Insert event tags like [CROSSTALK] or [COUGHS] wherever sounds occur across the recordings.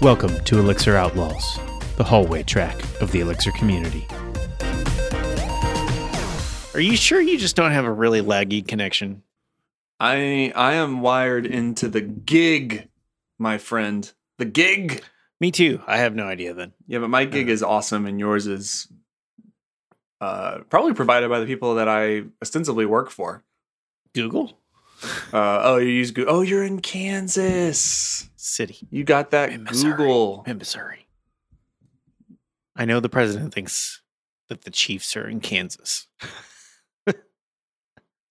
Welcome to Elixir Outlaws, the hallway track of the Elixir community. Are you sure you just don't have a really laggy connection? I I am wired into the gig, my friend. The gig. Me too. I have no idea then. Yeah, but my gig is awesome and yours is uh probably provided by the people that I ostensibly work for. Google Uh oh, you use Google. Oh, you're in Kansas. City You got that in Missouri. Google. in Missouri. I know the president thinks that the Chiefs are in Kansas. [LAUGHS]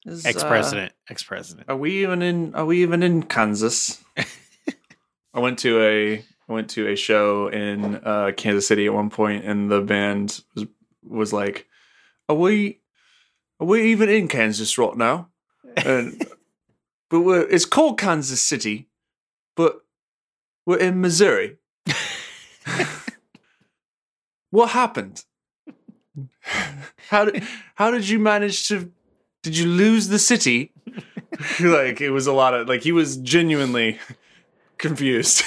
Uh, Ex president. Ex president. Are we even in? Are we even in Kansas? [LAUGHS] I went to a I went to a show in uh, Kansas City at one point, and the band was was like, "Are we? Are we even in Kansas right now?" And [LAUGHS] but we're it's called Kansas City, but we're in Missouri. [LAUGHS] what happened? How did how did you manage to? Did you lose the city? [LAUGHS] like it was a lot of like he was genuinely [LAUGHS] confused.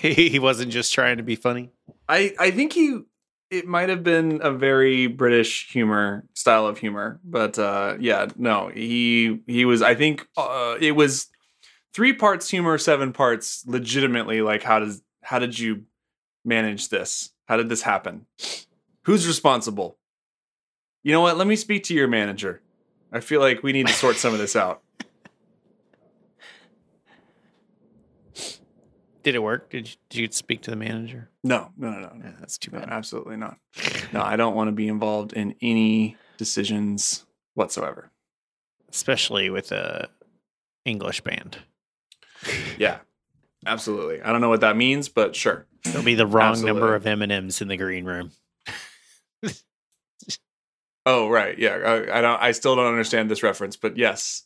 he wasn't just trying to be funny. I I think he it might have been a very British humor style of humor, but uh yeah, no, he he was I think uh it was three parts humor, seven parts legitimately like how does how did you manage this? How did this happen? Who's responsible? You know what? Let me speak to your manager. I feel like we need to sort some of this out. Did it work? Did you, did you speak to the manager? No, no, no, no. Yeah, that's too No, bad. absolutely not. [LAUGHS] No, I don't want to be involved in any decisions whatsoever. Especially with a English band. Yeah, absolutely. I don't know what that means, but sure. There'll be the wrong number of M and M's in the green room. [LAUGHS] Oh, right. Yeah, I, I don't. I still don't understand this reference, but yes,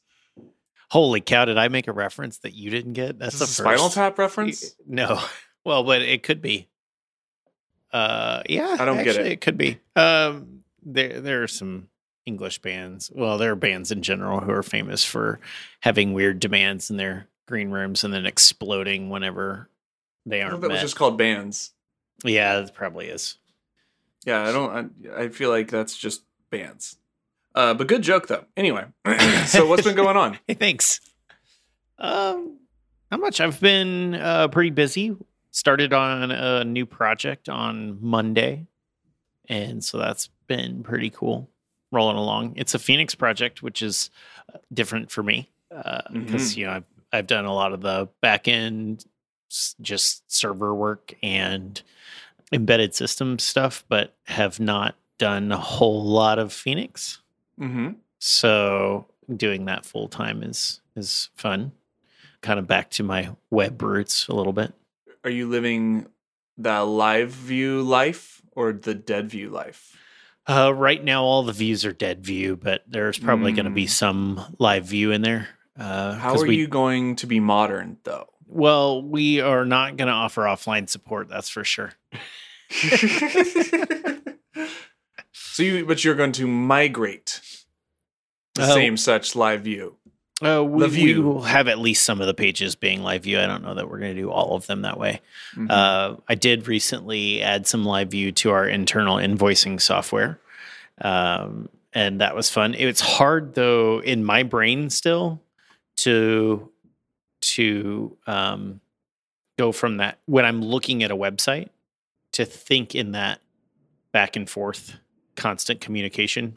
Holy cow! Did I make a reference that you didn't get? That's the Spinal first. Tap reference. No. [LAUGHS] Well, but it could be. Uh, yeah. I don't get it. It could be. Um, there there are some English bands. Well, there are bands in general who are famous for having weird demands in their green rooms and then exploding whenever they I aren't that was just called bands. yeah, it probably is. Yeah, I don't. I, I feel like that's just bands. Uh, but good joke though. Anyway, [CLEARS THROAT] so what's been going on? [LAUGHS] Hey, thanks. Um, not much. I've been uh, pretty busy. Started on a new project on Monday, and so that's been pretty cool. Rolling along. It's a Phoenix project, which is uh, different for me because you know I've I've done a lot of the back end, just server work and embedded system stuff, but have not done a whole lot of Phoenix. Mm-hmm. So doing that full time is is fun. Kind of back to my web roots a little bit. Are you living the live view life or the dead view life? Uh, right now, all the views are dead view, but there's probably going to be Mm. some live view in there. Uh, How are we, you going to be modern though? Well, we are not going to offer offline support. That's for sure. [LAUGHS] so you, but you're going to migrate the Uh, same such live view. Uh, we, we view. will have at least some of the pages being live view. I don't know that we're going to do all of them that way. Mhm. Uh, I did recently add some live view to our internal invoicing software. Um, and that was fun. It's hard though in my brain still to to um, go from that when I'm looking at a website to think in that back and forth constant communication.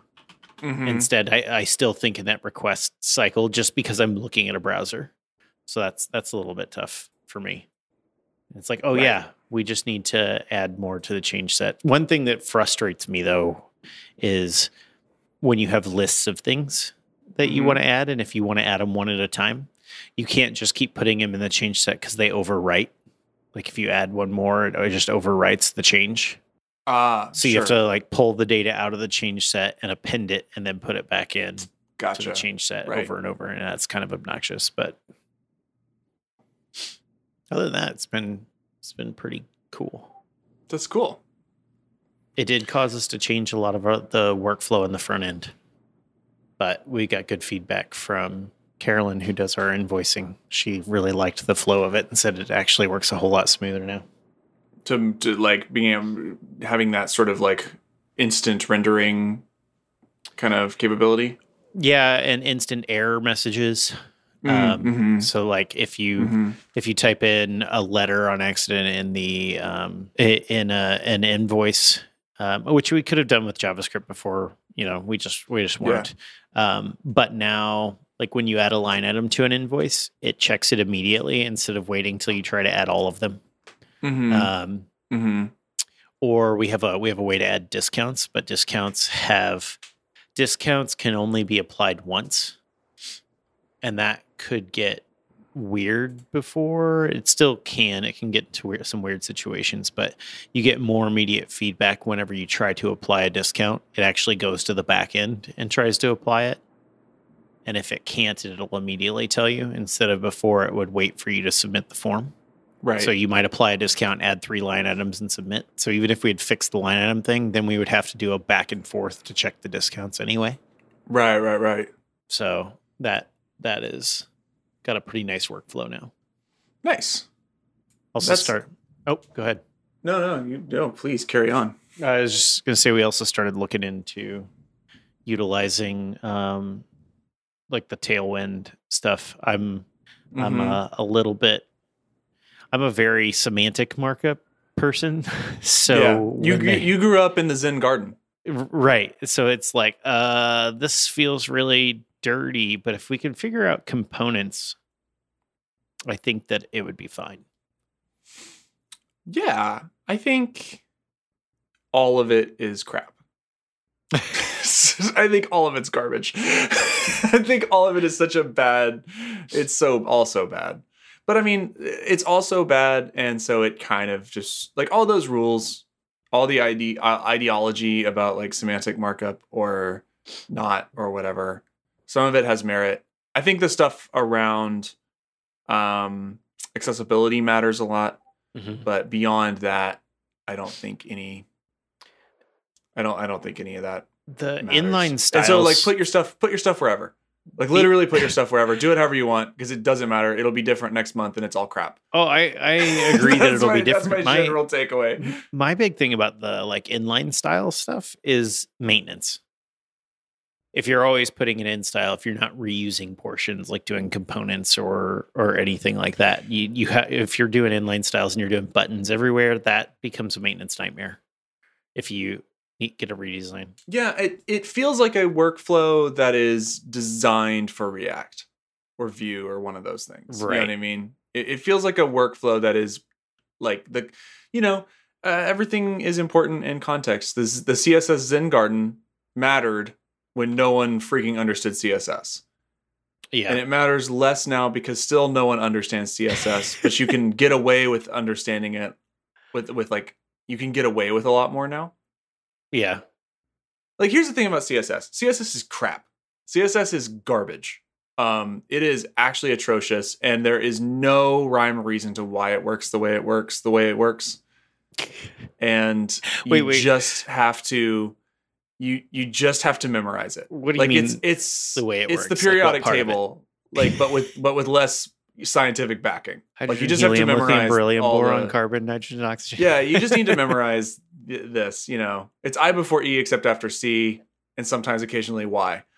Mhm. Instead, I, I still think in that request cycle just because I'm looking at a browser. So that's that's a little bit tough for me. It's like, oh Right. yeah, we just need to add more to the change set. One thing that frustrates me though is when you have lists of things that you Mhm. want to add, and if you want to add them one at a time, you can't just keep putting them in the change set because they overwrite. Like if you add one more, it just overwrites the change. Ah, So you have to like pull the data out of the change set and append it and then put it back in to the change set Right. over and over. And that's kind of obnoxious. But other than that, it's been it's been pretty cool. That's cool. It did cause us to change a lot of our, the workflow in the front end. But we got good feedback from Carolyn, who does our invoicing. She really liked the flow of it and said it actually works a whole lot smoother now. To to like being having that sort of like instant rendering kind of capability. Yeah, and instant error messages. Mm, Um, mhm, So like if you mhm. if you type in a letter on accident in the um, in a, an invoice, um, which we could have done with JavaScript before, you know, we just we just weren't. Um, but now, like when you add a line item to an invoice, it checks it immediately instead of waiting till you try to add all of them. Mhm, Um, mhm. or we have a we have a way to add discounts, but discounts have discounts can only be applied once, and that could get weird before. It still can. It can get to weird, some weird situations but you get more immediate feedback whenever you try to apply a discount. It actually goes to the back end and tries to apply it. And if it can't it'll immediately tell you instead of before it would wait for you to submit the form Right. so you might apply a discount, add three line items, and submit. So even if we had fixed the line item thing, then we would have to do a back and forth to check the discounts anyway. right. Right. Right. So that that is got a pretty nice workflow now. Nice. Also That's- start. Oh, go ahead. No. No. You no. Please carry on. I was just gonna say we also started looking into utilizing um like the tailwind stuff. I'm I'm Mhm. uh, a little bit. I'm a very semantic markup person. [LAUGHS] so yeah. you they- you grew up in the Zen garden. Right. So it's like, uh, this feels really dirty, but if we can figure out components, I think that it would be fine. Yeah, I think all of it is crap. [LAUGHS] I think all of it's garbage. [LAUGHS] I think all of it is such a bad. It's so also bad. But I mean, it's also bad, and so it kind of just like all those rules, all the ide- uh, ideology about like semantic markup or not or whatever. Some of it has merit. I think the stuff around um, accessibility matters a lot but beyond that i don't think any i don't i don't think any of that The matters. inline And so like put your stuff put your stuff wherever like literally put your stuff wherever do it however you want because it doesn't matter it'll be different next month and it's all crap oh, I, I [LAUGHS] agree that it'll my- be different. that's my My, general takeaway my big thing about the like inline style stuff is maintenance. If you're always putting it in style, if you're not reusing portions like doing components or or anything like that, you you have if you're doing inline styles and you're doing buttons everywhere, that becomes a maintenance nightmare. If you get a redesign. yeah it, it feels like a workflow that is designed for react or vue or one of those things you know Right. what i mean it, it feels like a workflow that is like the you know uh, everything is important in context this the css zen garden mattered when no one freaking understood css Yeah. and it matters less now because still no one understands css but you can [LAUGHS] get away with understanding it with with like you can get away with a lot more now yeah. like here's the thing about css css is crap css is garbage um it is actually atrocious and there is no rhyme or reason to why it works the way it works the way it works [LAUGHS] and you Wait, wait. just have to you you just have to memorize it What do you like mean? it's it's the way it works. it's the periodic it? table like but with but with less scientific backing like you Hydrogen, just have to helium, lithium, memorize beryllium, boron, the- carbon, nitrogen, oxygen. yeah, you just need to [LAUGHS] memorize this. You know, it's I before E except after C, and sometimes occasionally Y. [LAUGHS]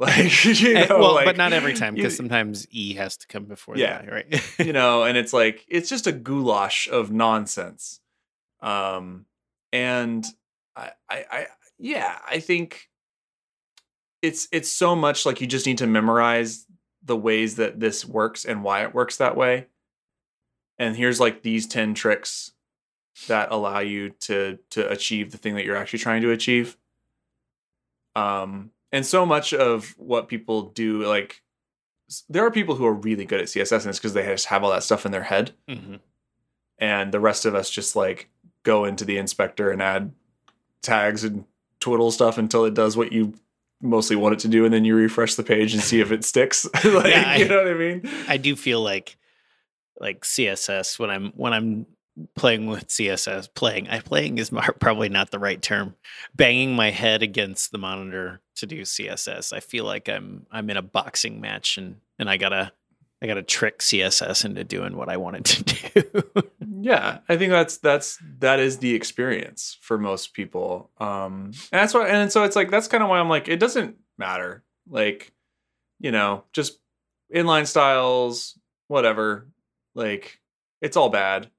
Like [LAUGHS] you Eh, know, well, like, but not every time because sometimes E has to come before Yeah. that, right? [LAUGHS] you know, and it's like it's just a goulash of nonsense. Um, and I, I, I, yeah, I think it's it's so much like you just need to memorize the ways that this works and why it works that way. And here's like these 10 tricks that allow you to to achieve the thing that you're actually trying to achieve. Um and so much of what people do like there are people who are really good at CSS and it's because they just have all that stuff in their head Mhm. and the rest of us just like go into the inspector and add tags and twiddle stuff until it does what you mostly want it to do and then you refresh the page and see if it sticks [LAUGHS] like Yeah, I- you know what i mean I do feel like like CSS when I'm when I'm playing with CSS playing I playing is [LAUGHS] probably not the right term banging my head against the monitor to do CSS I feel like I'm I'm in a boxing match and and I gotta I got to trick CSS into doing what I wanted to [LAUGHS] do. yeah, I think that's that's that is the experience for most people. Um, and that's why, and so it's like that's kind of why I'm like, it doesn't matter. Like, you know, just inline styles, whatever. Like, it's all bad.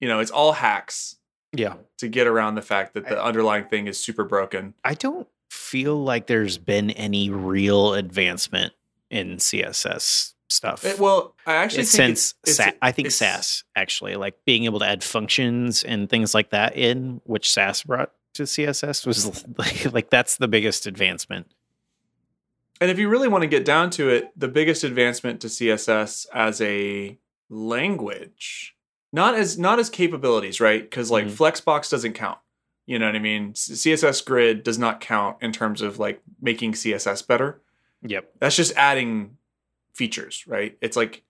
You know, it's all hacks yeah. to get around the fact that the underlying thing is super broken. I don't feel like there's been any real advancement in CSS stuff. It, well, I actually It's think since it's, Sa- it's- I think it's- Sass actually like being able to add functions and things like that in which Sass brought to CSS was [LAUGHS] like, like that's the biggest advancement. And if you really want to get down to it, the biggest advancement to CSS as a language, not as not as capabilities, right? Because like Mhm. Flexbox doesn't count. You know what I mean? CSS Grid does not count in terms of like making CSS better. Yep. That's just adding features, right? It's like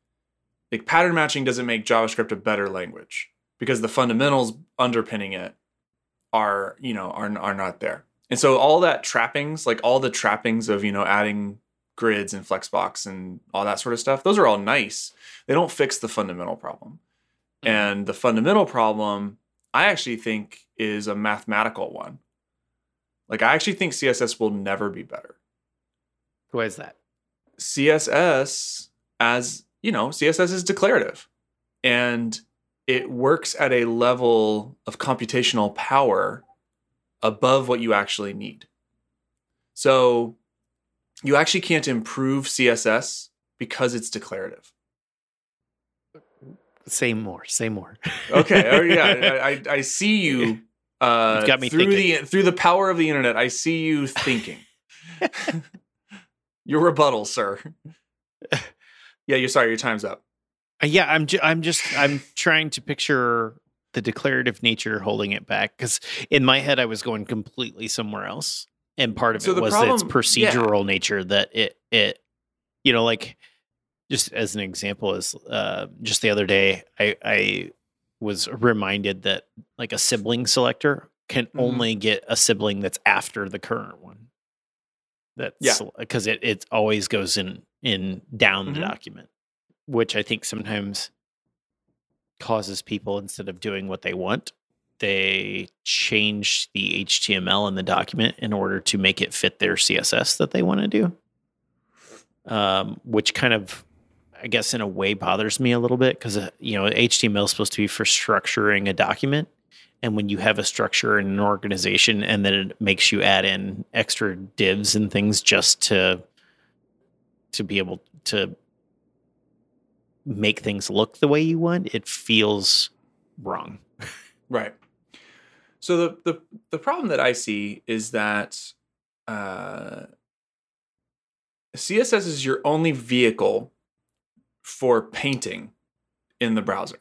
like pattern matching doesn't make JavaScript a better language because the fundamentals underpinning it are, you know, are are not there. And so all that trappings, like all the trappings of, you know, adding grids and flexbox and all that sort of stuff, those are all nice. They don't fix the fundamental problem. Mhm. And the fundamental problem I actually think is a mathematical one. Like I actually think CSS will never be better. Why is that? CSS as you know, CSS is declarative and it works at a level of computational power above what you actually need. So you actually can't improve CSS because it's declarative. Say more. Say more. [LAUGHS] Okay, oh, yeah, I, I, I see you [LAUGHS] uh, got me through thinking. the through the power of the internet. I see you thinking. [LAUGHS] Your rebuttal, sir. yeah, you're sorry. Your time's up. Uh, yeah, I'm. Ju- I'm just. I'm trying to picture the declarative nature holding it back because in my head I was going completely somewhere else, and part of So it was its problem- yeah. procedural nature that it it, you know, like just as an example is uh, just the other day I I was reminded that like a sibling selector can Mhm. only get a sibling that's after the current one. That's Yeah. because it it always goes in in down the Mhm. document, which I think sometimes causes people instead of doing what they want, they change the HTML in the document in order to make it fit their CSS that they want to do. Um, which kind of, I guess, in a way bothers me a little bit because uh, you know HTML is supposed to be for structuring a document, and when you have a structure in an organization, and then it makes you add in extra divs and things just to to be able to make things look the way you want, it feels wrong. [LAUGHS] Right. So the the the problem that I see is that uh, CSS is your only vehicle for painting in the browser.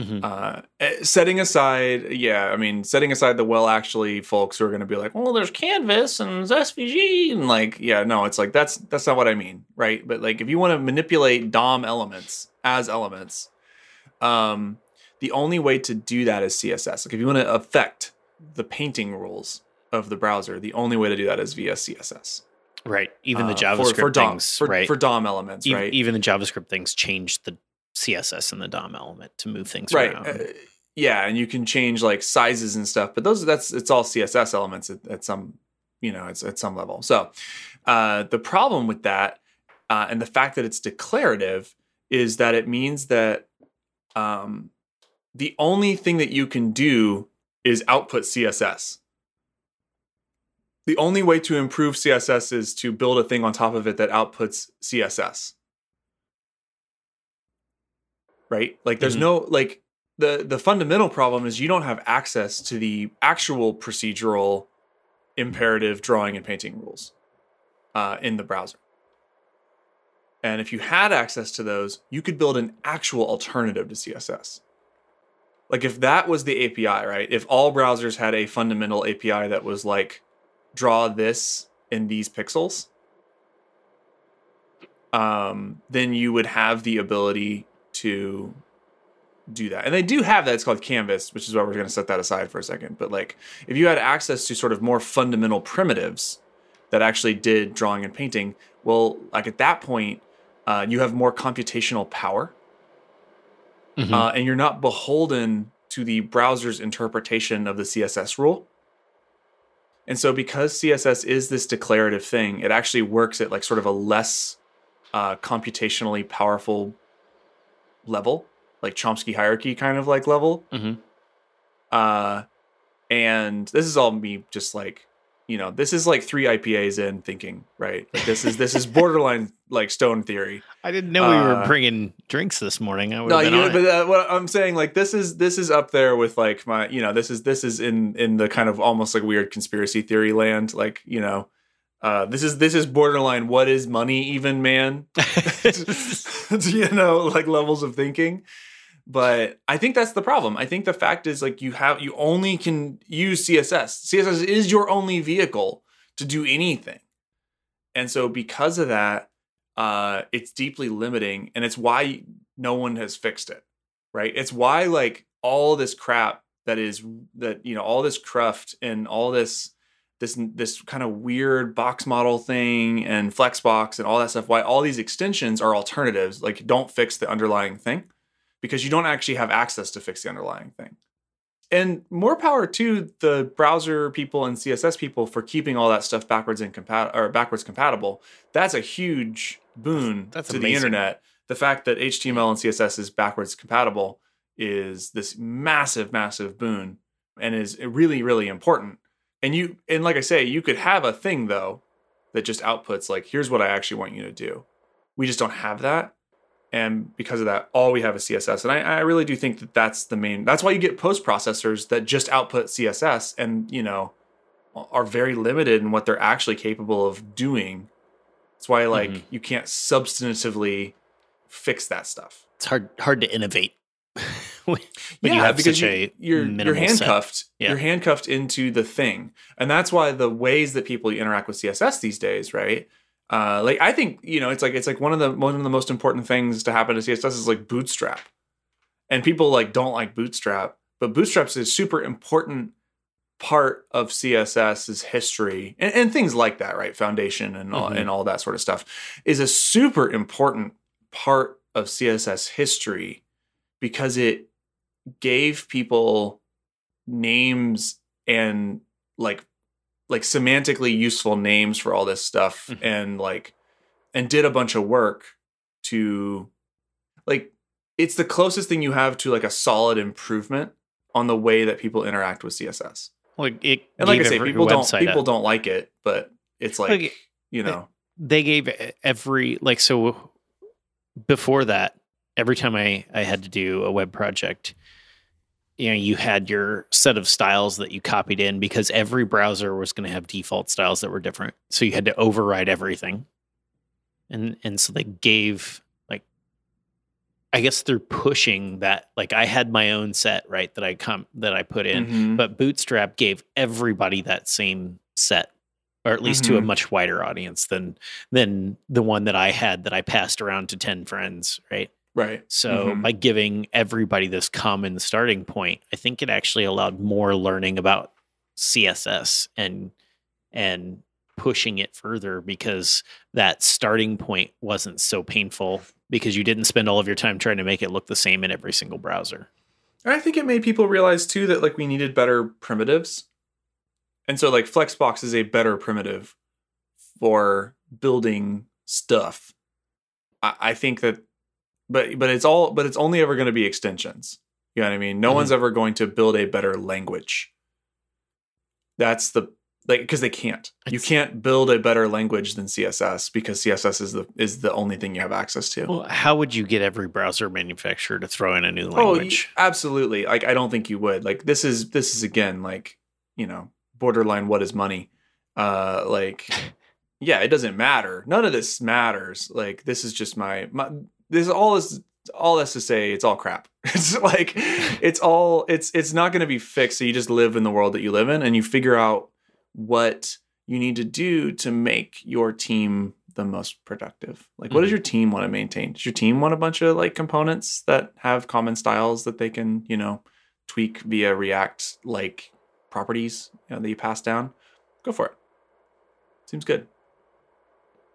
Mhm. Uh, eh, setting aside, yeah, I mean, setting aside the well, actually, folks who are going to be like, "Well, there's Canvas and SVG," and like, yeah, no, it's like that's that's not what I mean, right? But like, if you want to manipulate DOM elements as elements, um, the only way to do that is CSS. Like, if you want to affect the painting rules of the browser, the only way to do that is via CSS. Right. Even the Uh, JavaScript for, for DOM, things, for, right? for DOM elements, Ev- right? Even the JavaScript things change the CSS and the DOM element to move things right around. uh, yeah and you can change like sizes and stuff but those that's it's all css elements at, at some you know it's at some level so uh, the problem with that uh, and the fact that it's declarative is that it means that um, the only thing that you can do is output css the only way to improve css is to build a thing on top of it that outputs css right? Like there's Mhm. no like the the fundamental problem is you don't have access to the actual procedural imperative drawing and painting rules uh, in the browser. And if you had access to those you could build an actual alternative to css like if that was the api right? If all browsers had a fundamental api that was like draw this in these pixels um, then you would have the ability to do that. And they do have that. It's called Canvas, which is why we're going to set that aside for a second. But like, if you had access to sort of more fundamental primitives that actually did drawing and painting, well, like at that point, uh, you have more computational power, Mhm. uh, and you're not beholden to the browser's interpretation of the CSS rule. And so, because CSS is this declarative thing, it actually works at like sort of a less uh, computationally powerful level, like Chomsky hierarchy kind of like level. Mhm. Uh, and this is all me just like, you know, this is like three IPAs in thinking, right? Like this is this is borderline like stone theory. I didn't know we were uh, bringing drinks this morning. I would No, you, but uh, what I'm saying, like this is this is up there with like my, you know, this is this is in in the kind of almost like weird conspiracy theory land, like you know, uh, this is this is borderline. What is money even, man? [LAUGHS] [LAUGHS] you know, like levels of thinking. But I think that's the problem. I think the fact is like you have you only can use CSS. CSS is your only vehicle to do anything. And so because of that, uh it's deeply limiting and it's why no one has fixed it. Right? It's why like all this crap that is that you know all this cruft and all this this this kind of weird box model thing and flexbox and all that stuff why all these extensions are alternatives like don't fix the underlying thing because you don't actually have access to fix the underlying thing. And more power to the browser people and css people for keeping all that stuff backwards and compat- or backwards compatible. That's a huge boon That's to the internet. The fact that html and css is backwards compatible is this massive massive boon and is really really important. And you and like i say you could have a thing though that just outputs like here's what i actually want you to do. We just don't have that and because of that all we have is css and i, I really do think that that's the main that's why you get post processors that just output css and you know are very limited in what they're actually capable of doing that's why like Mhm. you can't substantively fix that stuff it's hard hard to innovate when [LAUGHS] when you have because such you, a you're you're handcuffed. Yeah. You're handcuffed into the thing, and that's why the ways that people interact with CSS these days, right? Uh, like I think you know, it's like it's like one of the one of the most important things to happen to CSS is like Bootstrap, and people like don't like Bootstrap, but Bootstrap's is a super important part of CSS's history and, and things like that, right? Foundation and all, Mhm. and all that sort of stuff is a super important part of CSS history because it gave people names and like like semantically useful names for all this stuff Mhm. and like and did a bunch of work to like it's the closest thing you have to like a solid improvement on the way that people interact with css like it and like i say people don't people don't like it but it's like Like, you know they gave every like so before that every time i i had to do a web project you know you had your set of styles that you copied in because every browser was going to have default styles that were different so you had to override everything and and so they gave like i guess through pushing that like i had my own set right that i come that i put in Mhm. but Bootstrap gave everybody that same set, or at least to a Mhm. much wider audience than than the one that I had that I passed around to ten friends, right? Right So Mhm. by giving everybody this common starting point, I think it actually allowed more learning about CSS and and pushing it further because that starting point wasn't so painful because you didn't spend all of your time trying to make it look the same in every single browser. I think it made people realize too that like we needed better primitives. And so like Flexbox is a better primitive for building stuff. I, I think that but but it's all but it's only ever going to be extensions. You know what I mean? No Mhm. one's ever going to build a better language. That's the like because they can't. You can't build a better language than CSS because CSS is the is the only thing you have access to. Well, how would you get every browser manufacturer to throw in a new language? Oh, language? absolutely. Like I don't think you would. Like this is this is again like, you know, borderline what is money. Uh like [LAUGHS] yeah, it doesn't matter. None of this matters. Like this is just my my this is all this all this to say it's all crap. [LAUGHS] It's like it's all it's it's not going to be fixed. So you just live in the world that you live in and you figure out what you need to do to make your team the most productive. Like what does mm-hmm. your team want to maintain? Does your team want a bunch of like components that have common styles that they can, you know, tweak via React like properties you know, that you pass down? Go for it. Seems good.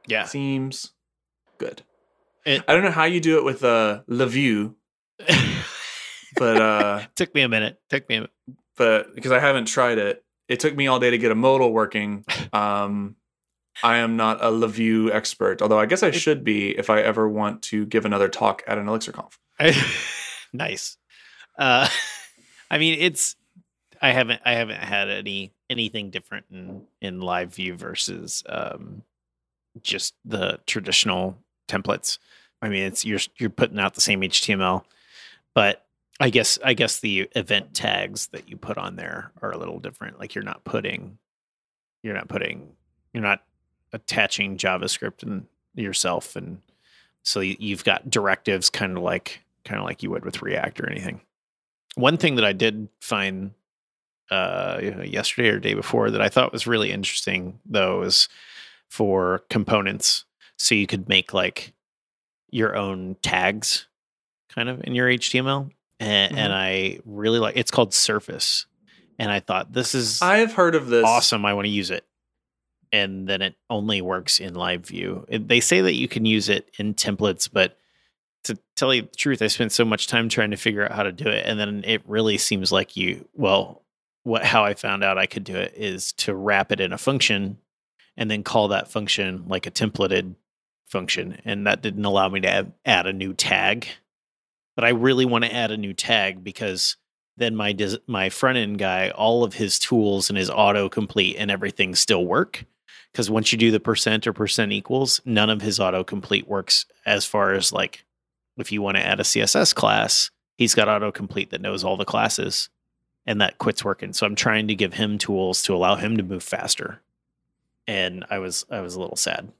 Yeah. Seems good. It- I don't know how you do it with uh, LaView, [LAUGHS] but uh, Took me a minute. Took me a minute. but because I haven't tried it, it took me all day to get a modal working. [LAUGHS] Um, I am not a LaView expert, although I guess I should be if I ever want to give another talk at an ElixirConf. [LAUGHS] nice. Uh, I mean, it's. I haven't. I haven't had any anything different in in live view versus um, just the traditional templates. I mean, it's you're you're putting out the same HTML, but I guess I guess the event tags that you put on there are a little different. Like you're not putting, you're not putting, you're not attaching JavaScript and yourself, and so you, you've got directives, kind of like kind of like you would with React or anything. One thing that I did find uh, yesterday or day before that I thought was really interesting, though, is for components. So you could make like your own tags, kind of in your HTML, and, and I really like. It's called Surface, and I thought this is I have heard of this. awesome. I want to use it. And then it only works in live view. They say that you can use it in templates, but to tell you the truth, I spent so much time trying to figure out how to do it. And then it really seems like you, well, what, how I found out I could do it is to wrap it in a function and then call that function like a templated function. And that didn't allow me to add, a new tag. But I really want to add a new tag because then my des- my front end guy, all of his tools and his autocomplete and everything still work. Because once you do the percent or percent equals, none of his autocomplete works as far as like if you want to add a CSS class, he's got autocomplete that knows all the classes and that quits working. So I'm trying to give him tools to allow him to move faster. And I was I was a little sad.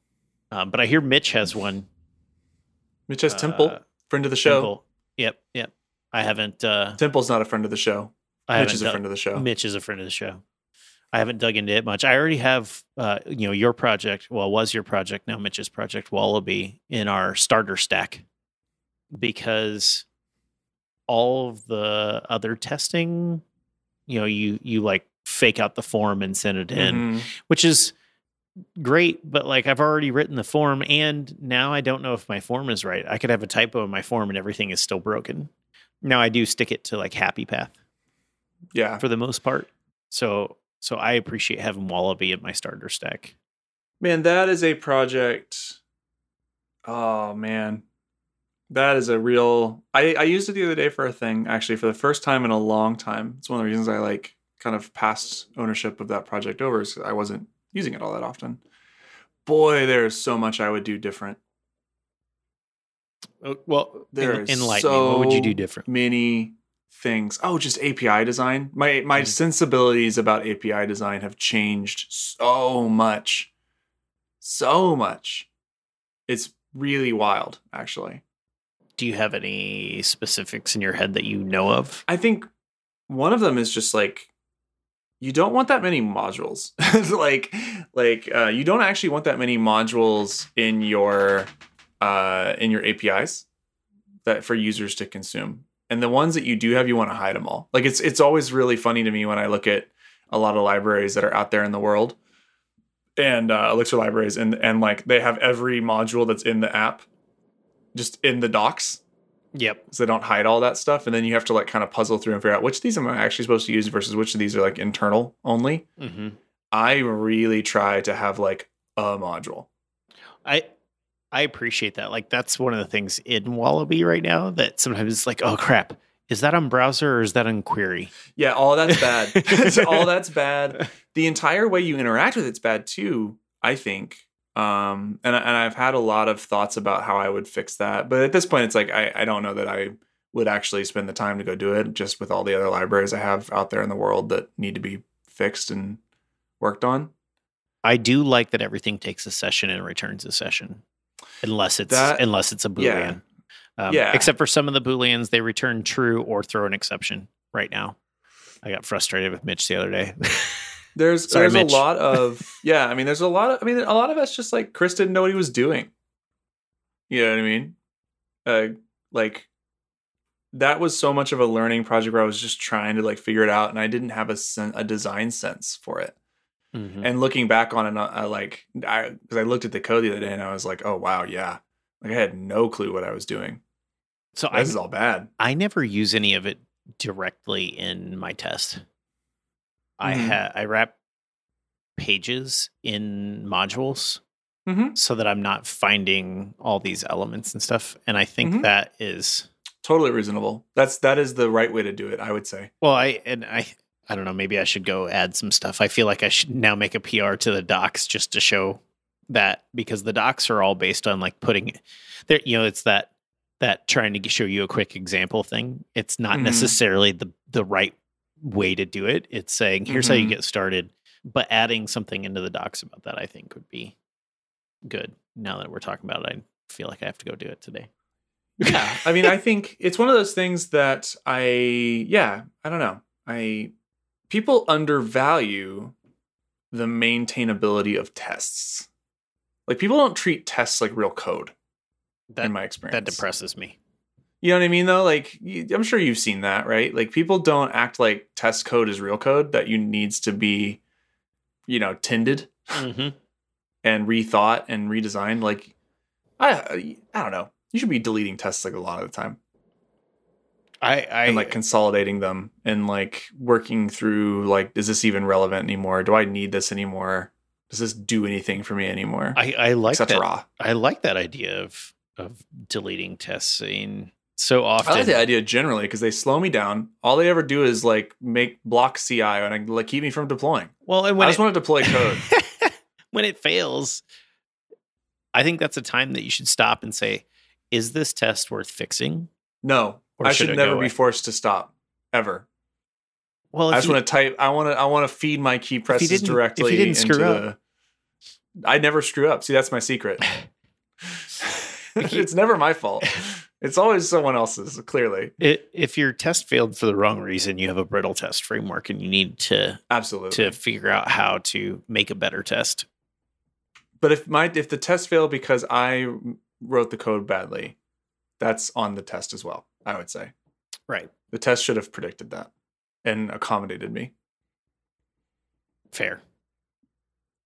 Um, but I hear Mitch has one. Mitch has Temple, uh, friend of the show. Temple. Yep, yep. I haven't uh Temple's not a friend of the show. I Mitch is a friend of the show. Mitch is a friend of the show. I haven't dug into it much. I already have, uh, you know, your project. Well, was your project now Mitch's project Wallaby in our starter stack because all of the other testing, you know, you you like fake out the form and send it in, Mhm. which is great. But like I've already written the form, and now I don't know if my form is right. I could have a typo in my form, and everything is still broken. Now I do stick it to like Happy Path Yeah. for the most part. So so I appreciate having Wallaby in my starter stack. Man, that is a project. Oh man. That is a real I, I used it the other day for a thing, actually, for the first time in a long time. It's one of the reasons I like kind of passed ownership of that project over is I wasn't using it all that often. Boy, there's so much I would do different. Oh, well, There en- is me. What would you do so different? Many things. Oh, just API design. My my Mhm. sensibilities about API design have changed so much. So much. It's really wild, actually. Do you have any specifics in your head that you know of? I think one of them is just like you don't want that many modules. [LAUGHS] like like uh, you don't actually want that many modules in your uh, in your APIs that for users to consume. And the ones that you do have, you want to hide them all. Like it's it's always really funny to me when I look at a lot of libraries that are out there in the world and uh, Elixir libraries, and and like they have every module that's in the app just in the docs Yep. so they don't hide all that stuff and then you have to like kind of puzzle through and figure out which of these am i actually supposed to use versus which of these are like internal only. Hmm i really try to have like a module. I I appreciate that. Like that's one of the things in Wallaby right now that sometimes it's like, oh crap, is that on browser or is that on query? yeah all that's bad. [LAUGHS] [LAUGHS] All that's bad. The entire way you interact with it's bad too i think um and, and i've had a lot of thoughts about how i would fix that but at this point it's like i, I don't know that i would actually spend the time to go do it just with all the other libraries i have out there in the world that need to be fixed and worked on I do like that everything takes a session and returns a session, unless it's That- unless it's a yeah. boolean. Um, Yeah. Except for some of the booleans, they return true or throw an exception. Right now, I got frustrated with Mitch the other day. [LAUGHS] There's Sorry, there's Mitch. a lot of [LAUGHS] yeah. I mean, there's a lot of I mean, a lot of us just like Chris didn't know what he was doing. You know what I mean? Uh, like that was so much of a learning project where I was just trying to like figure it out, and I didn't have a sen- a design sense for it. Mhm. And looking back on it, I like I because I looked at the code the other day and I was like, oh wow, yeah, Like I had no clue what I was doing. So I This is all bad. I never use any of it directly in my test. I Mhm. ha- I wrap pages in modules Mhm. so that I'm not finding all these elements and stuff. And I think Mhm. that is Totally reasonable. That's that is the right way to do it. I would say. well, I and I I don't know. Maybe I should go add some stuff. I feel like I should now make a PR to the docs just to show that because the docs are all based on like putting there. You know, it's that that trying to show you a quick example thing. It's not Mhm. necessarily the the right way to do it. It's saying here's how you Mhm. get started, but adding something into the docs about that I think would be good. Now that we're talking about it, I feel like I have to go do it today. Yeah. I mean, I think it's one of those things that I yeah, I don't know. I people undervalue the maintainability of tests. Like people don't treat tests like real code That in my experience. that depresses me. You know what I mean though? Like I'm sure you've seen that, right? Like people don't act like test code is real code that you needs to be you know, tended Mm-hmm. and rethought and redesigned like I I don't know. You should be deleting tests like a lot of the time. I, I and like consolidating them and like working through like is this even relevant anymore do i need this anymore does this do anything for me anymore I, I like that. I like that idea of of deleting tests. I mean, so often. i like the idea generally because they slow me down. All they ever do is like make block ci and like keep me from deploying. Well, and i just it, want to deploy code. [LAUGHS] When it fails, I think that's a time that you should stop and say, "Is this test worth fixing?" no. I should should never be forced to stop ever. Well, i just you, want to type i want to i want to feed my key presses didn't- if you didn't screw up. the i never screw up. See that's my secret. [LAUGHS] [LAUGHS] It's never my fault it's always someone else's clearly i- if your test failed for the wrong reason, you have a brittle test framework, and you need to absolutely to figure out how to make a better test. But if my if the test failed because I wrote the code badly, that's on the test as well. I would say Right. the test should have predicted that and accommodated me. Fair.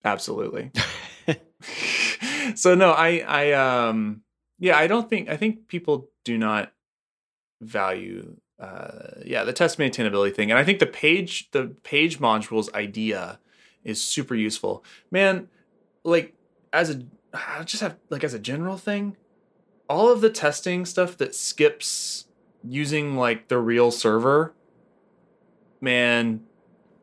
Absolutely. [LAUGHS] [LAUGHS] so no, I I um yeah, I don't think I think people do not value uh yeah, the test maintainability thing. And I think the page the page modules idea is super useful. Man, like as a I just have like as a general thing, all of the testing stuff that skips using like the real server, man,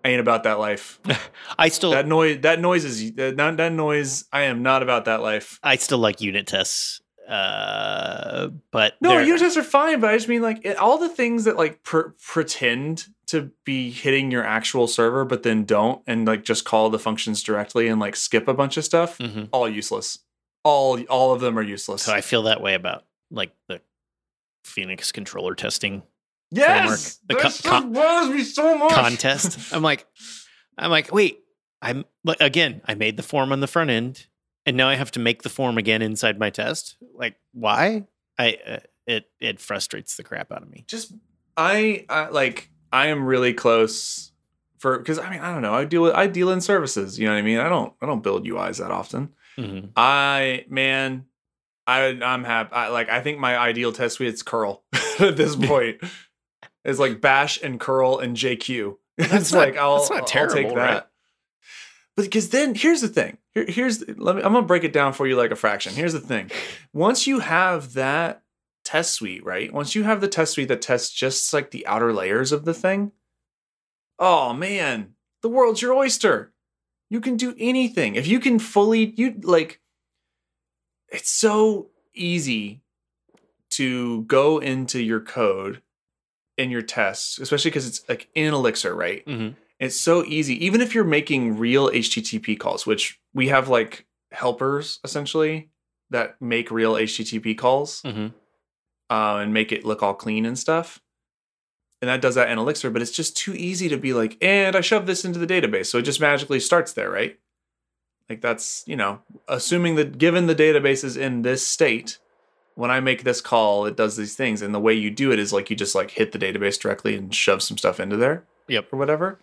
I ain't about that life. [LAUGHS] I still That noise, that noise is that, that noise. I am not about that life. I still like unit tests. Uh, but No, unit tests are fine, but I just mean like it, all the things that like pr- pretend to be hitting your actual server, but then don't, and like just call the functions directly and like skip a bunch of stuff. Mhm. All useless. All all of them are useless. So I feel that way about like the Phoenix controller testing yes, The that co- con- bothers me so much. ConnTest. I'm like, I'm like, wait, I'm like again, I made the form on the front end, and now I have to make the form again inside my test. Like, why? I uh, it it frustrates the crap out of me. just I, I like I am really close for because I mean I don't know I deal with I deal in services you know what I mean I don't I don't build UIs that often Mhm. I man I I'm happy I, like I think my ideal test suite's curl [LAUGHS] at this point it's like bash and curl and JQ that's it's not- like I'll that's not I'll take that right? Because then here's the thing Here, here's let me I'm gonna break it down for you like a fraction here's the thing once you have that test suite, right? Once you have the test suite that tests just like the outer layers of the thing, oh man, the world's your oyster. You can do anything. If you can fully, you like, it's so easy to go into your code in your tests, especially because it's like in Elixir, right? Mhm. It's so easy. Even if you're making real HTTP calls, which we have like helpers essentially that make real HTTP calls Mhm. uh, and make it look all clean and stuff. And that does that in Elixir, but it's just too easy to be like, and I shove this into the database. So it just magically starts there, right? Like that's, you know, assuming that given the database is in this state, when I make this call, it does these things. And the way you do it is like you just like hit the database directly and shove some stuff into there Yep. or whatever.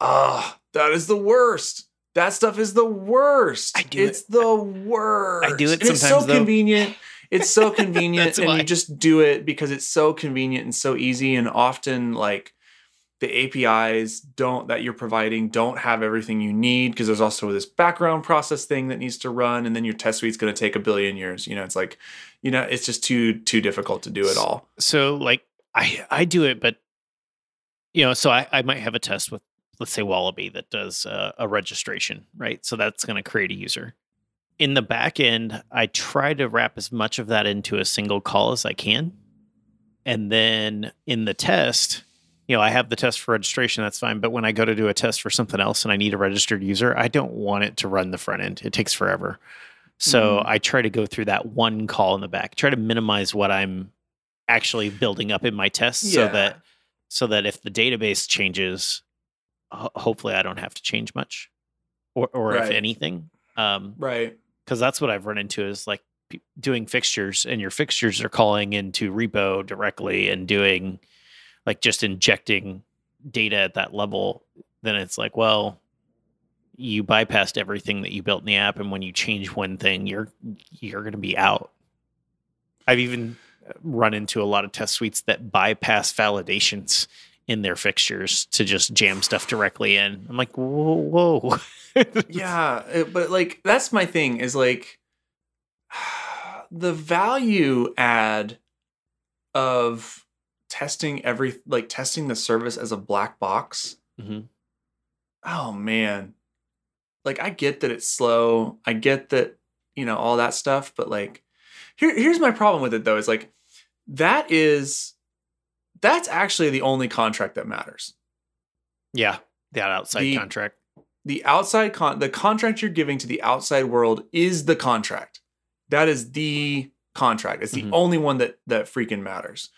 Ah, that is the worst. That stuff is the worst. I do it's the worst. I do it And It's so though. convenient. it's so [LAUGHS] convenient and why. you just do it because it's so convenient and so easy and often like the APIs don't that you're providing don't have everything you need because there's also this background process thing that needs to run and then your test suite's going to take a billion years. You know, it's like, you know, it's just too too difficult to do it all. So like I I do it, but you know, so I, I might have a test with let's say Wallaby that does uh, a registration, right? So that's going to create a user. In the back end, I try to wrap as much of that into a single call as I can. And then in the test, you know, I have the test for registration, that's fine. But when I go to do a test for something else and I need a registered user, I don't want it to run the front end. It takes forever. So Mhm. I try to go through that one call in the back, try to minimize what I'm actually building up in my tests so that so that if the database changes, ho- hopefully I don't have to change much or or if anything. Um, Right. because that's what I've run into is like p- doing fixtures, and your fixtures are calling into repo directly and doing like just injecting data at that level. Then it's like, well, you bypassed everything that you built in the app, and when you change one thing, you're you're going to be out. I've even run into a lot of test suites that bypass validations in their fixtures to just jam stuff directly in. I'm like, whoa, whoa. [LAUGHS] yeah but like that's my thing is like [SIGHS] the value add of testing every like testing the service as a black box Mhm. oh man like i get that it's slow i get that you know all that stuff but like here here's my problem with it though is like that is that's actually the only contract that matters Yeah, that outside The- contract. the outside con the contract you're giving to the outside world is the contract. That is the contract. It's the Mhm. only one that that freaking matters.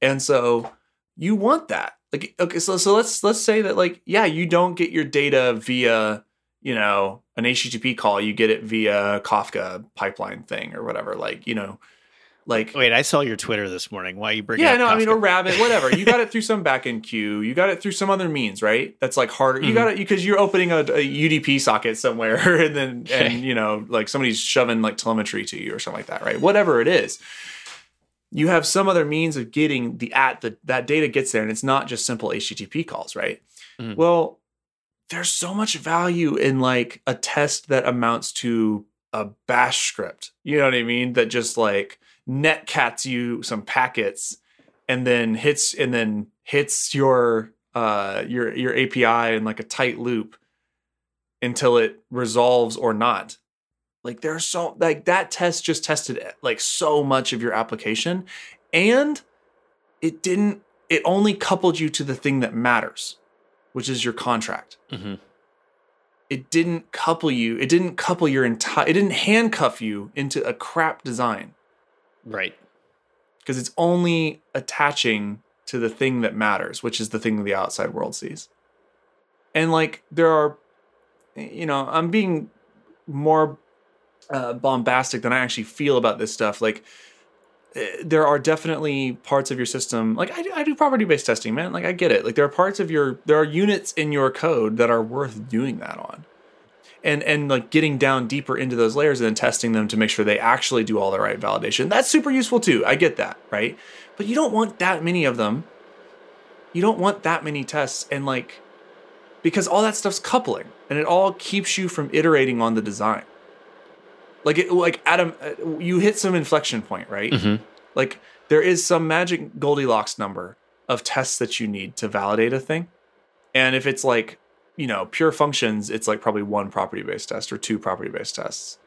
And so you want that. Like okay, so so let's let's say that like yeah, you don't get your data via, you know, an HTTP call, you get it via Kafka pipeline thing or whatever. Like, you know, like Wait, I saw your Twitter this morning. Why you bring? yeah, up no, I mean, Kafka? or Rabbit, whatever. You got it [LAUGHS] through some backend queue. You got it through some other means, right? That's like harder. You Mhm. got it because you're opening a, a UDP socket somewhere, [LAUGHS] and then Okay. and you know, like somebody's shoving like telemetry to you or something like that, right? Whatever it is, you have some other means of getting the at the that data gets there, and it's not just simple HTTP calls, right? Mhm. Well, there's so much value in like a test that amounts to a bash script. You know what I mean? That just like netcats you some packets and then hits and then hits your uh your your API in like a tight loop until it resolves or not. Like there's so like that test just tested like so much of your application and it didn't it only coupled you to the thing that matters, which is your contract Mhm. it didn't couple you it didn't couple your entire it didn't handcuff you into a crap design Right. because it's only attaching to the thing that matters which is the thing the outside world sees. And like there are you know i'm being more uh, bombastic than i actually feel about this stuff. Like eh, there are definitely parts of your system like I I do property based testing man. Like i get it. Like there are parts of your there are units in your code that are worth doing that on and and like getting down deeper into those layers and then testing them to make sure they actually do all the right validation. That's super useful too. I get that right? But you don't want that many of them. You don't want that many tests and like because all that stuff's coupling and it all keeps you from iterating on the design. Like it like adam you hit some inflection point right? Mhm. like there is some magic goldilocks number of tests that you need to validate a thing. And if it's like you know pure functions it's like probably one property based test or two property based tests.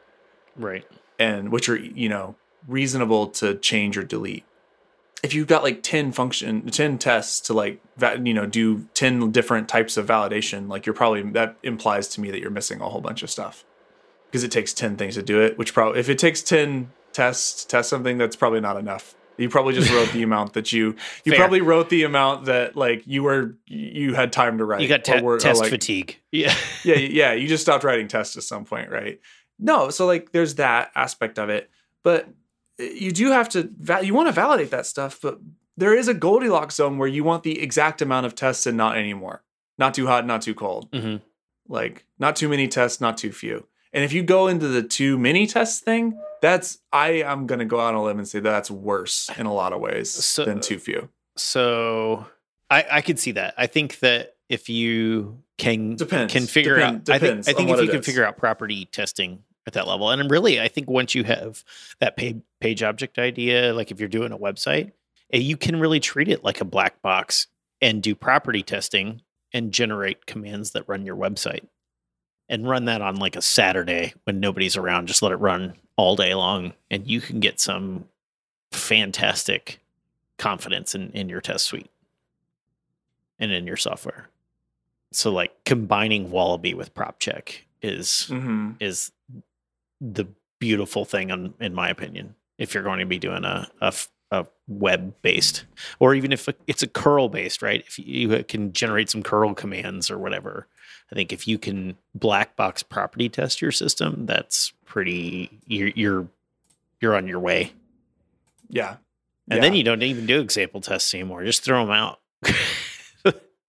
Right. and which are you know reasonable to change or delete. If you've got like 10 function 10 tests to like you know do 10 different types of validation like you're probably that implies to me that you're missing a whole bunch of stuff. Because it takes 10 things to do it which probably if it takes 10 tests to test something that's probably not enough you probably just wrote the [LAUGHS] amount that you you Fair. probably wrote the amount that like you were you had time to write You got or te- were- or, test like- fatigue. Yeah. [LAUGHS] yeah, yeah, you just stopped writing tests at some point, right? No, so like there's that aspect of it, but uh, you do have to you want to validate that stuff, but there is a Goldilocks zone where you want the exact amount of tests and not anymore. Not too hot, not too cold. Mhm. Like not too many tests, not too few. And if you go into the two mini tests thing, that's I am gonna go out on a limb and say that's worse in a lot of ways So- than too few. So I, I could see that. I think that if you can Depends. can figure Depend- out, I think I think if you can is. figure out property testing at that level, and really, I think once you have that page page object idea, like if you're doing a website, eh, you can really treat it like a black box and do property testing and generate commands that run your website, and run that on like a Saturday when nobody's around. Just let it run all day long, and you can get some fantastic confidence in, in your test suite and in your software. So like combining Wallaby with PropCheck is hmm is the beautiful thing on, in my opinion. If you're going to be doing a a web based, or even if it's a curl based, right? If you can generate some curl commands or whatever, I think if you can black box property test your system, that's pretty. You're you're, you're on your way. Yeah. And then you don't even do example tests anymore. Just throw them out. [LAUGHS]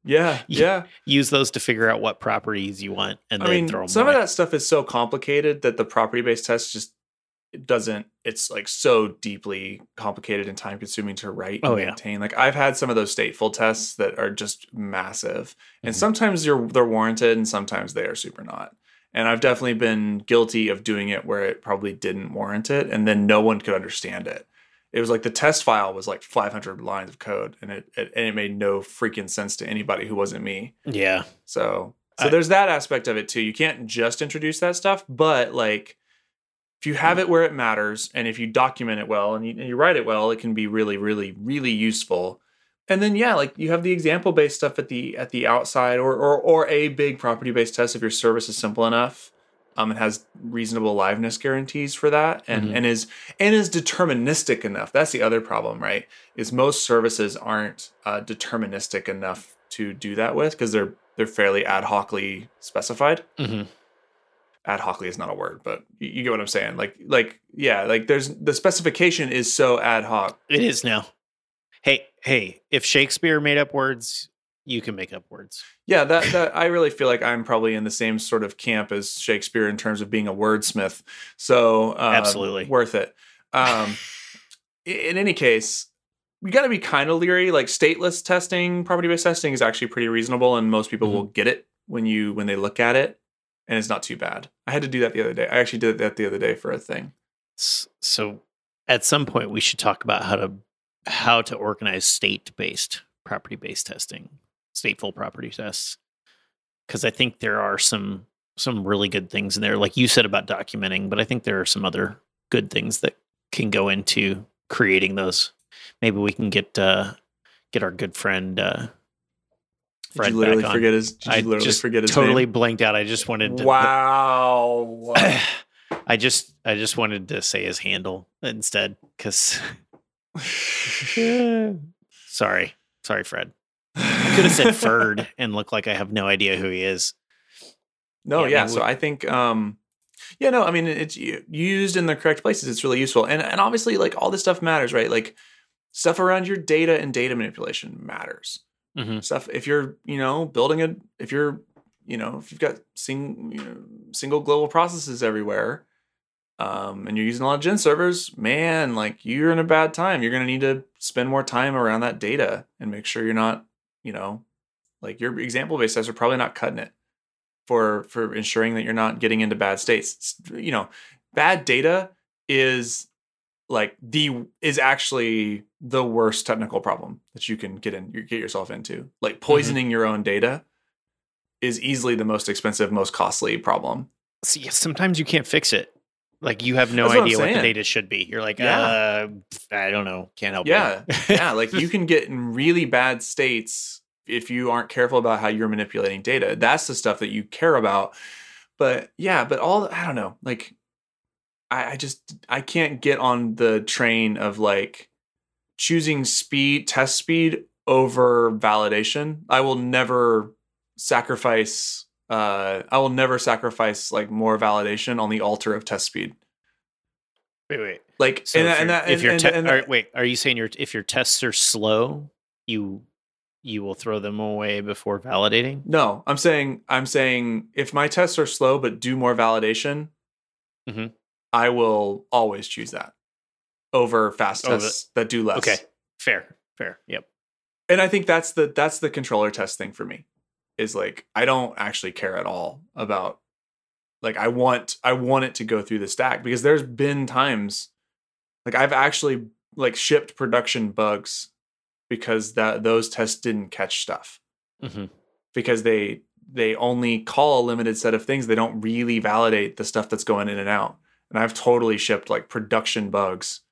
Yeah. Yeah. Use those to figure out what properties you want, and I then mean, throw them. some of that stuff is so complicated that the property based test just it doesn't. It's like so deeply complicated and time consuming to write and Oh, yeah. maintain. Like I've had some of those stateful tests that are just massive, and Mhm. sometimes they're they're warranted, and sometimes they are super not. And I've definitely been guilty of doing it where it probably didn't warrant it, and then no one could understand it. It was like the test file was like 500 lines of code, and it, it and it made no freaking sense to anybody who wasn't me. Yeah, So so I- there's that aspect of it too. You can't just introduce that stuff, but like if you have it where it matters and if you document it well and you, and you write it well, it can be really, really, really useful. And then yeah, like you have the example based stuff at the at the outside or or or a big property based test if your service is simple enough. Um, and has reasonable liveness guarantees for that, and Mhm. and is and is deterministic enough. That's the other problem, right? Is most services aren't uh, deterministic enough to do that with because they're they're fairly ad hocly specified. hmm Ad hocly is not a word, but you, you get what I'm saying. Like like yeah, like there's the specification is so ad hoc. it is now. Hey, hey! If Shakespeare made up words, you can make up words. Yeah, that that I really feel like I'm probably in the same sort of camp as Shakespeare in terms of being a wordsmith. So uh, Absolutely. worth it. Um, [LAUGHS] in any case, we got to be kind of leery. Like stateless testing, property based testing is actually pretty reasonable, and most people Mhm. will get it when you when they look at it, and it's not too bad. I had to do that the other day. I actually did that the other day for a thing. So, at some point, we should talk about how to how to organize state based property based testing, stateful property tests, because I think there are some some really good things in there, like you said about documenting. But I think there are some other good things that can go into creating those. Maybe we can get uh, get our good friend. Uh, Did you literally back forget his? Did you I literally just forget his totally name? blanked out. I just wanted to. Wow. [COUGHS] I just I just wanted to say his handle instead because [LAUGHS] [LAUGHS] sorry sorry Fred I could have said [LAUGHS] Ferd and look like I have no idea who he is. No, Yeah, yeah. So we- I think, um, yeah, no, I mean, it's used in the correct places. It's really useful, and and obviously, like all this stuff matters, right? Like stuff around your data and data manipulation matters. Mhm. Stuff if you're, you know, building a, if you're, you know, if you've got sing, you know, single global processes everywhere, um, and you're using a lot of gen servers, man, like you're in a bad time. You're gonna need to spend more time around that data and make sure you're not, you know, like your example based tests are probably not cutting it for for ensuring that you're not getting into bad states. You know, bad data is like the is actually the worst technical problem that you can get in get yourself into. Like poisoning your own data is easily the most expensive, most costly problem. See, sometimes you can't fix it. Like you have no That's idea what, the data should be. You're like, Yeah. uh, I don't know, can't help. Yeah, yeah, like you [LAUGHS] can get in really bad states if you aren't careful about how you're manipulating data. That's the stuff that you care about. But yeah, but all I don't know, like I, I just I can't get on the train of like choosing speed, test speed over validation. I will never sacrifice uh I will never sacrifice like more validation on the altar of test speed. wait, wait. Like So and, if, and that if and- te- and that- wait, are you saying your if your tests are slow, you you will throw them away before validating. No, I'm saying I'm saying if my tests are slow but do more validation, Mhm. I will always choose that over fast tests that do less. Okay, fair, fair. Yep. and I think that's the that's the controller test thing for me. Is like I don't actually care at all about like I want I want it to go through the stack because there's been times like I've actually like shipped production bugs because that those tests didn't catch stuff hmm because they they only call a limited set of things they don't really validate the stuff that's going in and out and i've totally shipped like production bugs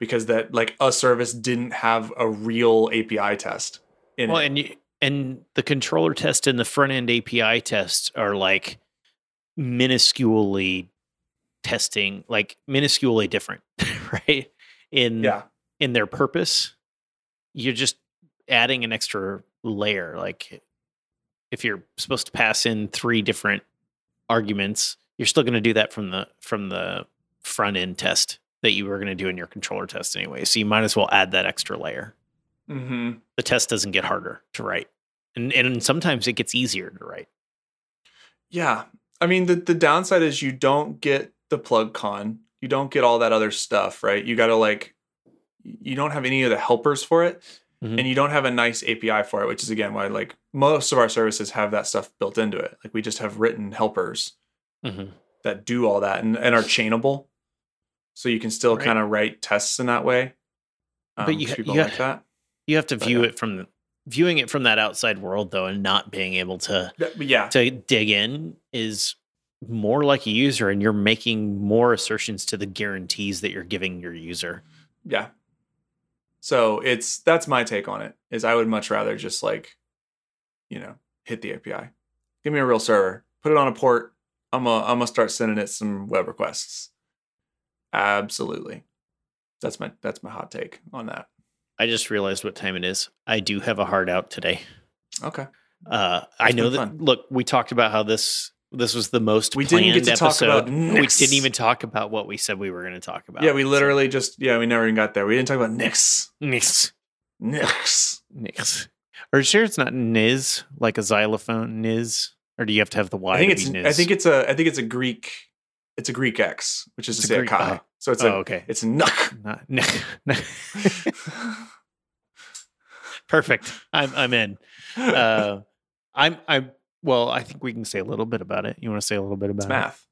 because that like a service didn't have a real api test in Well, it. and you, and the controller test and the front end API test are like minusculely testing, like minusculely different, [LAUGHS] right? In yeah in their purpose, you're just adding an extra layer. Like if you're supposed to pass in three different arguments, you're still going to do that from the from the front end test that you were going to do in your controller test anyway. So you might as well add that extra layer. hmm The test doesn't get harder to write, and and sometimes it gets easier to write. yeah i mean the, the downside is you don't get the plug con you don't get all that other stuff right you gotta like you don't have any of the helpers for it Mhm. and you don't have a nice api for it which is again why like most of our services have that stuff built into it like we just have written helpers Mhm. that do all that and, and are chainable so you can still Right. kind of write tests in that way um, But you 'cause ha- people you like that You have to But, view uh, it from the, viewing it from that outside world though, and not being able to yeah to dig in is more like a user, and you're making more assertions to the guarantees that you're giving your user. yeah so it's that's my take on it is i would much rather just like you know hit the api give me a real server put it on a port i'm gonna i'm gonna start sending it some web requests absolutely that's my that's my hot take on that I just realized what time it is. I do have a hard out today. okay Uh, I know that. fun. Look, we talked about how this this was the most We didn't get to talk episode. about we didn't even talk about what we said we were going to talk about. yeah we So- literally just yeah we never even got there we didn't talk about nix Nix. nix Nix. Are you sure it's not Niz like a xylophone Niz? Or do you have to have the Y? I think it's? I think it's a I think it's a Greek it's a Greek X, which is It's to a say a Greek- Kai. oh. So it's oh, a okay. it's nuck. Not, [LAUGHS] no, no. [LAUGHS] Perfect. I'm I'm in. Uh, [LAUGHS] I'm I'm well. I think we can say a little bit about it. You want to say a little bit about it's math.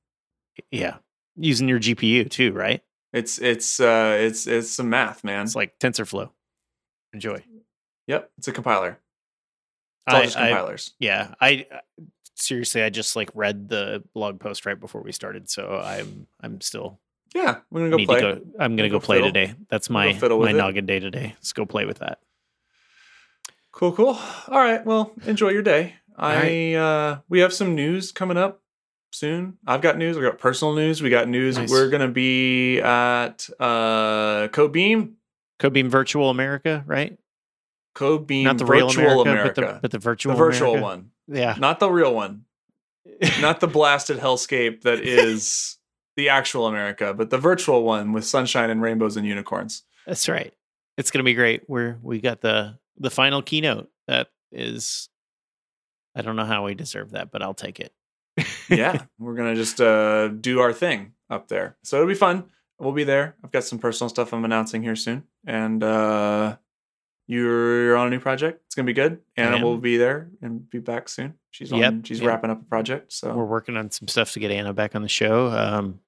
it? Yeah, using your GPU too, right? It's it's uh it's it's some math, man. It's like TensorFlow. Enjoy. yep, it's a compiler. It's all I, just I- compilers. yeah, I seriously, I just like read the blog post right before we started, so I'm I'm still yeah, we're gonna go play. to go. I'm gonna Go go play fiddle. today. That's my my it. noggin day today. Let's go play with that. Cool, cool. All right, well, enjoy your day. I uh we have some news coming up soon. I've got news. We got personal news. We got news. Nice. We're gonna be at uh Cobeam. Codebeam Virtual America, right? Cobeam Not the real Virtual America, America. but the but the virtual the virtual America. one. Yeah. Not the real one. [LAUGHS] not the blasted hellscape that is the actual America, but the virtual one with sunshine and rainbows and unicorns. That's right. It's gonna be great. We're we got the the final keynote that is I don't know how we deserve that, but I'll take it. Yeah, [LAUGHS] we're gonna just uh, do our thing up there, so it'll be fun. We'll be there. I've got some personal stuff I'm announcing here soon, and uh, you're, on a new project. It's gonna be good. Anna will be there and be back soon. She's on. She's yep. wrapping up a project. So We're working on some stuff to get Anna back on the show. Um,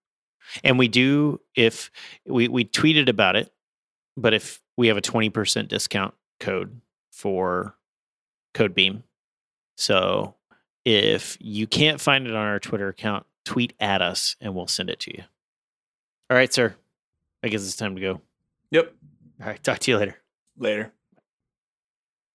and we do if we we tweeted about it, but if we have a twenty percent discount code for Codebeam, so if you can't find it on our Twitter account, tweet at us and we'll send it to you. All right, sir. I guess it's time to go. yep. All right, talk to you later. Later.